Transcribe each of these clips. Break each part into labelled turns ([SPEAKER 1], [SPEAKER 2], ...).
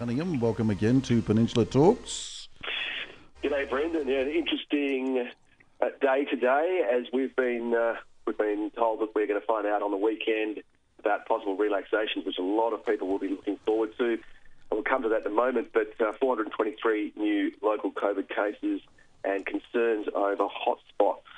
[SPEAKER 1] Cunningham, welcome again to Peninsula Talks.
[SPEAKER 2] G'day, Brendan. Yeah, an interesting uh, day today, as we've been uh, we've been told that we're going to find out on the weekend about possible relaxations, which a lot of people will be looking forward to. And we'll come to that in a moment. But uh, 423 new local COVID cases and concerns over hotspots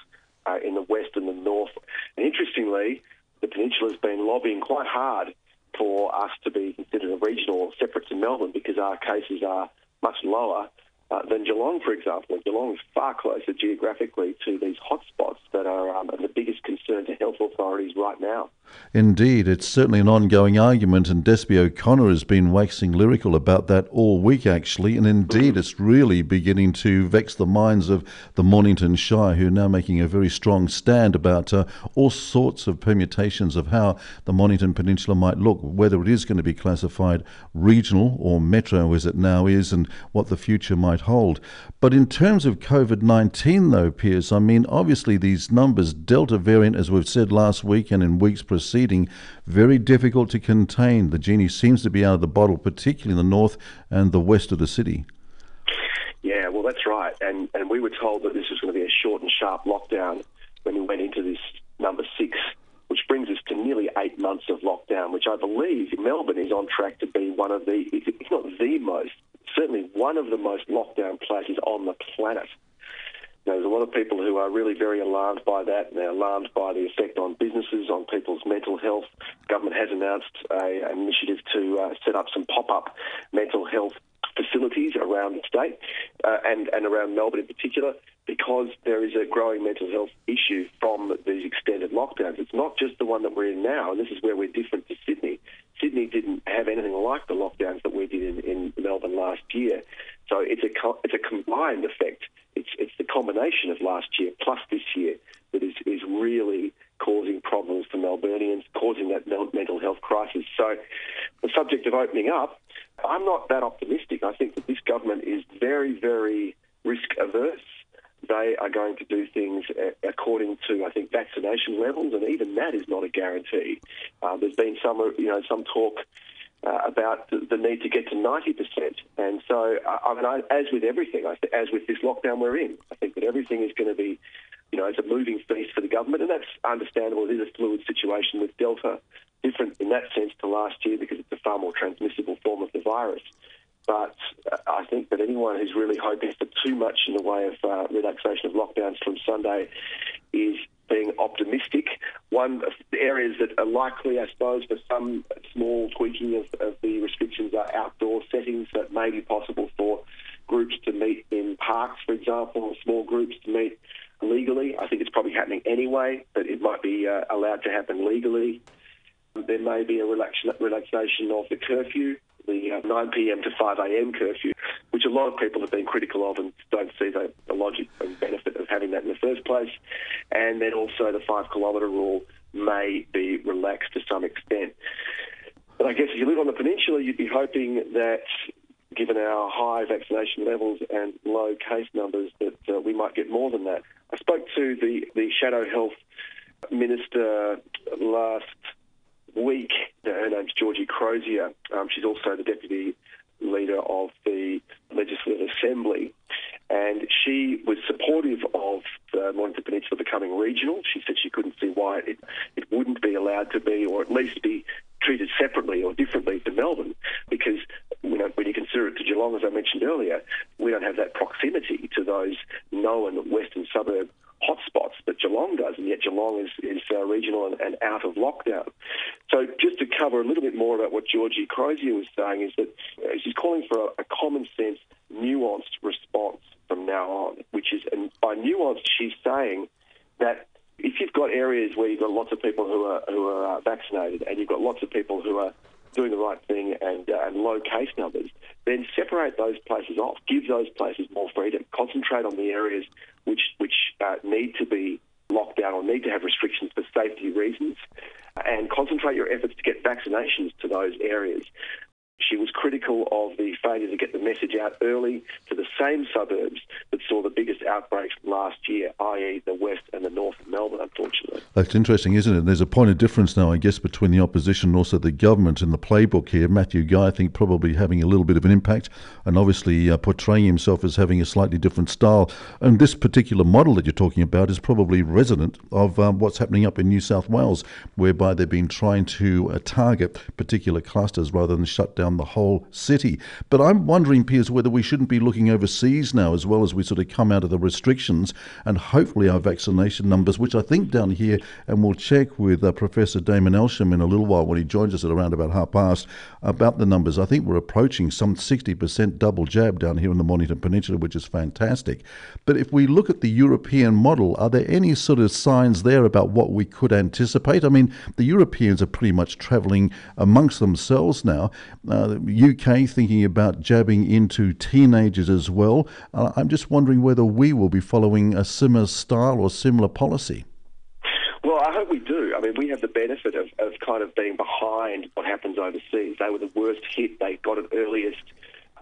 [SPEAKER 2] uh, in the west and the north. And interestingly, the peninsula has been lobbying quite hard for us to be considered a regional separate to Melbourne because our cases are much lower uh, than Geelong, for example. Geelong is far closer geographically to these hotspots that are um, the biggest concern to health authorities right now.
[SPEAKER 1] Indeed, it's certainly an ongoing argument, and Despy O'Connor has been waxing lyrical about that all week, actually. And indeed, it's really beginning to vex the minds of the Mornington Shire, who are now making a very strong stand about uh, all sorts of permutations of how the Mornington Peninsula might look, whether it is going to be classified regional or metro as it now is, and what the future might hold. But in terms of COVID 19, though, Piers, I mean, obviously these numbers, Delta variant, as we've said last week and in weeks preceding, very difficult to contain. The genie seems to be out of the bottle, particularly in the north and the west of the city.
[SPEAKER 2] Yeah, well, that's right. And, and we were told that this was going to be a short and sharp lockdown when we went into this number six which brings us to nearly eight months of lockdown, which I believe Melbourne is on track to be one of the, if not the most, certainly one of the most lockdown places on the planet. Now, there's a lot of people who are really very alarmed by that, and they're alarmed by the effect on businesses, on people's mental health. Government has announced a, an initiative to uh, set up some pop-up mental health facilities around the state uh, and, and around Melbourne in particular because there is a growing mental health issue from these extended lockdowns. It's not just the one that we're in now, and this is where we're different to Sydney. Didn't have anything like the lockdowns that we did in, in Melbourne last year. So it's a, it's a combined effect. It's, it's the combination of last year plus this year that is, is really causing problems for Melburnians, causing that mental health crisis. So the subject of opening up, I'm not that optimistic. I think that this government is very, very risk averse. They are going to do things according to, I think, vaccination levels, and even that is not a guarantee. Uh, there's been some, you know, some talk uh, about the, the, need to get to 90%. And so, uh, I mean, I, as with everything, I, as with this lockdown we're in, I think that everything is going to be, you know, it's a moving feast for the government, and that's understandable. It is a fluid situation with Delta, different in that sense to last year because it's a far more transmissible form of the virus. But uh, I think that anyone who's really hoping for too much in the way of uh, relaxation of lockdowns from Sunday is being optimistic. One of are likely, I suppose, for some small tweaking of, of the restrictions are outdoor settings that may be possible for groups to meet in parks, for example, or small groups to meet legally. I think it's probably happening anyway, but it might be uh, allowed to happen legally. There may be a relaxation of the curfew the uh, 9 p.m. to 5 a.m. curfew, which a lot of people have been critical of and don't see the, the logic and benefit of having that in the first place. And then also the five kilometre rule may be relaxed to some extent. But I guess if you live on the peninsula, you'd be hoping that given our high vaccination levels and low case numbers, that uh, we might get more than that. I spoke to the, the Shadow Health Minister last week. Her name's Georgie Crozier. Um, she's also the deputy leader of the Legislative Assembly. And she was supportive of the Mornington Peninsula becoming regional. She said she couldn't see why it, it wouldn't be allowed to be, or at least be treated separately or differently to Melbourne, because you know, when you consider it to Geelong, as I mentioned earlier, we don't have that proximity to those known western suburb hotspots that Geelong does, and yet Geelong is, is uh, regional and, and, out of lockdown. So just to cover a little bit more about what Georgie Crozier was saying is that uh, she's calling for a, a common sense, nuanced response now on, which is, and by nuance, she's saying that if you've got areas where you've got lots of people who are who are uh, vaccinated and you've got lots of people who are doing the right thing and, uh, and low case numbers, then separate those places off. Give those places more freedom. Concentrate on the areas which which uh, need to be locked down or need to have restrictions for safety reasons, and concentrate your efforts to get vaccinations to those areas. She was critical of the failure to get the message out early to the same suburbs that saw the biggest outbreaks last year, i.e., the west and the north of Melbourne, unfortunately.
[SPEAKER 1] That's interesting, isn't it? There's a point of difference now, I guess, between the opposition and also the government in the playbook here. Matthew Guy, I think, probably having a little bit of an impact and obviously uh, portraying himself as having a slightly different style. And this particular model that you're talking about is probably resident of um, what's happening up in New South Wales, whereby they've been trying to uh, target particular clusters rather than shut down the whole city. But I'm wondering, Piers, whether we shouldn't be looking overseas now as well as we sort of come out of the restrictions and hopefully our vaccination numbers, which I think down here, and we'll check with uh, Professor Damon Elsham in a little while when he joins us at around about half past about the numbers. I think we're approaching some 60% double jab down here in the Mornington Peninsula, which is fantastic. But if we look at the European model, are there any sort of signs there about what we could anticipate? I mean, the Europeans are pretty much travelling amongst themselves now. Uh, UK thinking about jabbing into teenagers as well. Uh, I'm just wondering whether we will be following a similar style or similar policy.
[SPEAKER 2] Well, I hope we do. I mean, we have the benefit of, of kind of being behind what happens overseas. They were the worst hit. They got it earliest.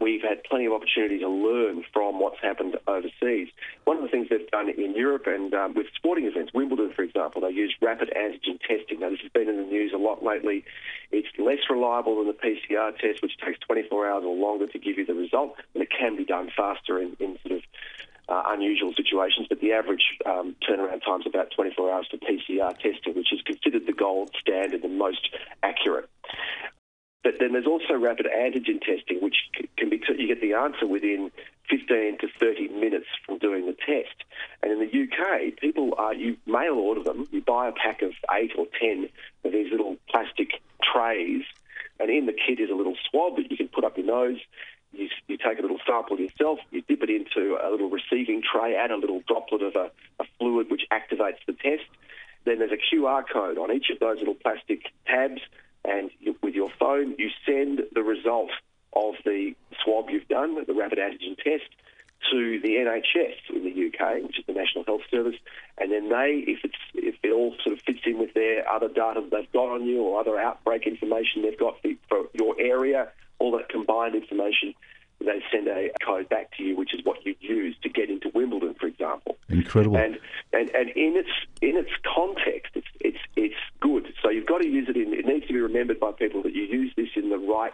[SPEAKER 2] We've had plenty of opportunity to learn from what's happened overseas. One of the things they've done in Europe and um, with sporting events, Wimbledon, for example, they use rapid antigen testing. Now, this has been in the news a lot lately. It's less reliable than the PCR test, which takes 24 hours or longer to give you the result, and it can be done faster in, in sort of uh, unusual situations, but the average um, turnaround time is about 24 hours for PCR testing, which is considered the gold standard and most accurate. But then there's also rapid antigen testing, which can be you get the answer within 15 to 30 minutes from doing the test. And in the UK, people are you mail order them. You buy a pack of eight or ten of these little plastic trays, and in the kit is a little swab that you can put up your nose. You, you take a little sample yourself, you dip it into a little receiving tray, add a little droplet of a, a fluid which activates the test. Then there's a QR code on each of those little plastic tabs and you, with your phone, you send the result of the swab you've done, the rapid antigen test, to the NHS in the UK, which is the National Health Service, and then they, if it's if it all sort of fits in with their other data that they've got on you or other outbreak information they've got for your area, all that combined information, they send a code back to you, which is what you'd use to get into Wimbledon, for example.
[SPEAKER 1] Incredible.
[SPEAKER 2] And and, and in its right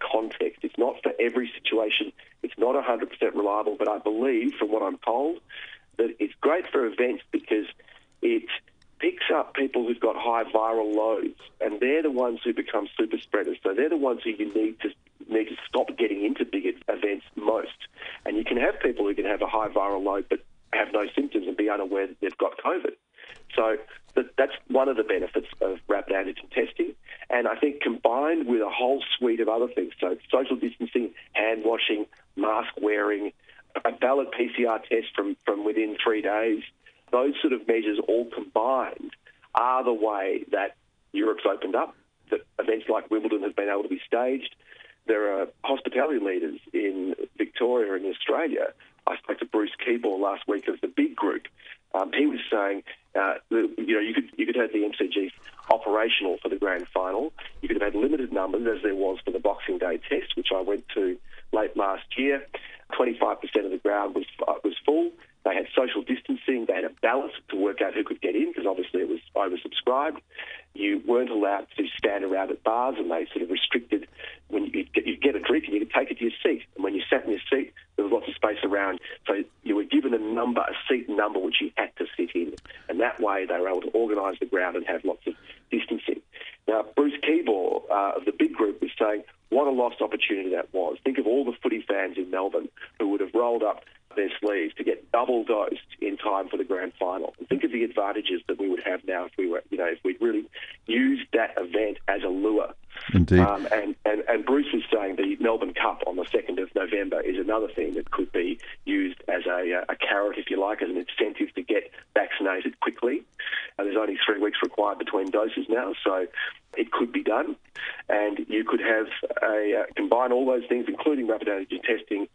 [SPEAKER 2] context. It's not for every situation. It's not 100% reliable, but I believe, from what I'm told, that it's great for events because it picks up people who've got high viral loads, and they're the ones who become super spreaders. So they're the ones who you need to need to stop getting into big events most. And you can have people who can have a high viral load but have no symptoms and be unaware that they've got COVID. So that's one of the benefits of rapid antigen testing. And I think combined with a whole suite of other things, so social distancing, hand washing, mask wearing, a valid PCR test from, from within three days, those sort of measures all combined are the way that Europe's opened up, that events like Wimbledon have been able to be staged. There are hospitality leaders in Victoria and Australia. I spoke to Bruce Keebaugh last week of the Big Group. Um, he was saying, uh, that, you know, you could you could have the MCG operational for the grand final. You could have had limited numbers, as there was for the Boxing Day test, which I went to late last year. 25% of the ground was uh, was full. They had social distancing. They had a ballot to work out who could get in because obviously it was oversubscribed. You weren't allowed to stand around at bars, and they sort of restricted when you get, you get a drink and you could take it to your seat. And when you sat in your seat, there was lots of space around. So you were given a number, a seat number, which you had to sit in. And that way they were able to organise the ground and have lots of distancing. Now, Bruce Keebaugh uh, of the big group was saying, what a lost opportunity that was. Think of all the footy fans in Melbourne who would have rolled up their sleeves to get double dosed in time for the grand final. And think of the advantages that we would have now if we were, you know, if we'd really used that event as a lure.
[SPEAKER 1] Indeed.
[SPEAKER 2] Um, and, and, and Bruce is saying the Melbourne Cup on the 2nd of November is another thing that could be used as a, a carrot, if you like, as an incentive to get vaccinated quickly. Only three weeks required between doses now, so it could be done. And you could have a, uh, combine all those things, including rapid antigen testing,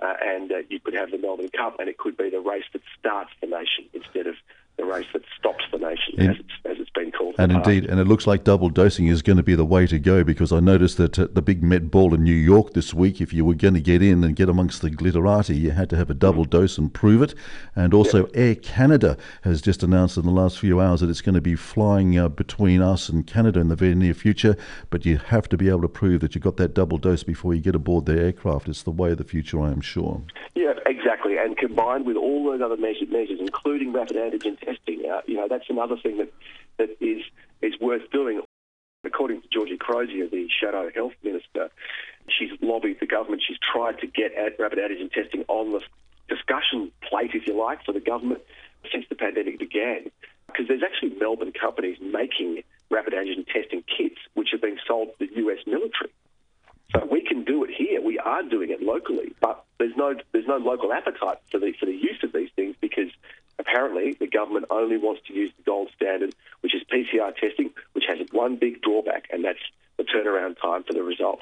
[SPEAKER 2] uh, and uh, you could have the Melbourne Cup, and it could be the race that starts the nation instead of the race that stops the nation, as, it's, as it's been called.
[SPEAKER 1] And indeed, and it looks like double dosing is going to be the way to go because I noticed that at the big Met Ball in New York this week, if you were going to get in and get amongst the glitterati, you had to have a double mm. dose and prove it. And also, yep. Air Canada has just announced in the last few hours that it's going to be flying uh, between us and Canada in the very near future. But you have to be able to prove that you got that double dose before you get aboard the aircraft. It's the way of the future, I am sure.
[SPEAKER 2] Yeah, exactly. And combined with all those other measures, measures including rapid antigen testing, uh, you know, that's another thing that, that is, is worth doing. According to Georgie Crozier, the shadow health minister, she's lobbied the government. She's tried to get rapid antigen testing on the discussion plate, if you like, for the government since the pandemic began. Because there's actually Melbourne companies making rapid antigen testing kits, which are being sold to the US military. So we can do it here. We are doing it locally, but there's no there's no local appetite for the for the use of these apparently the government only wants to use the gold standard, which is PCR testing, which has one big drawback, and that's turnaround time for the result.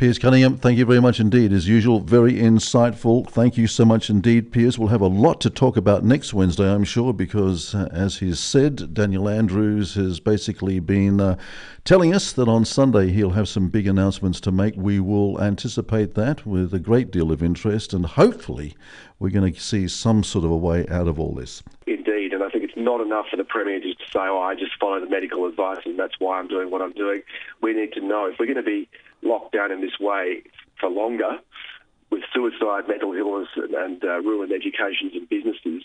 [SPEAKER 1] Piers Cunningham, thank you very much indeed. As usual, very insightful. Thank you so much indeed, Piers. We'll have a lot to talk about next Wednesday, I'm sure, because uh, as he's said, Daniel Andrews has basically been uh, telling us that on Sunday he'll have some big announcements to make. We will anticipate that with a great deal of interest, and hopefully, we're going to see some sort of a way out of all this.
[SPEAKER 2] Indeed, and I think it's not enough for the Premier just to say, oh, I just follow the medical advice and that's why I'm doing what I'm doing. We need to know if we're going to be locked down in this way for longer, with suicide, mental illness, and, and uh, ruined educations and businesses,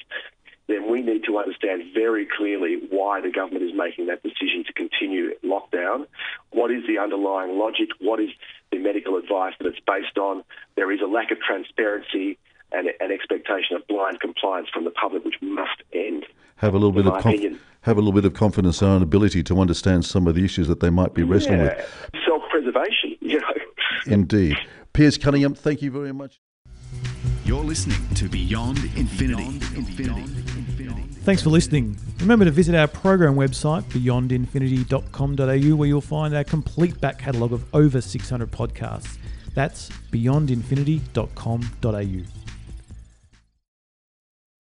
[SPEAKER 2] then we need to understand very clearly why the government is making that decision to continue lockdown. What is the underlying logic? What is the medical advice that it's based on? There is a lack of transparency and an expectation of blind compliance from the public, which must end.
[SPEAKER 1] Have a little bit of conf- have a little bit of confidence and ability to understand some of the issues that they might be wrestling
[SPEAKER 2] yeah.
[SPEAKER 1] with.
[SPEAKER 2] Self-preservation you know.
[SPEAKER 1] Indeed. Piers Cunningham, thank you very much.
[SPEAKER 3] You're listening to Beyond Infinity. Beyond Infinity.
[SPEAKER 4] Thanks for listening. Remember to visit our program website, beyondinfinity.com.au, where you'll find our complete back catalogue of over 600 podcasts. That's beyondinfinity.com.au.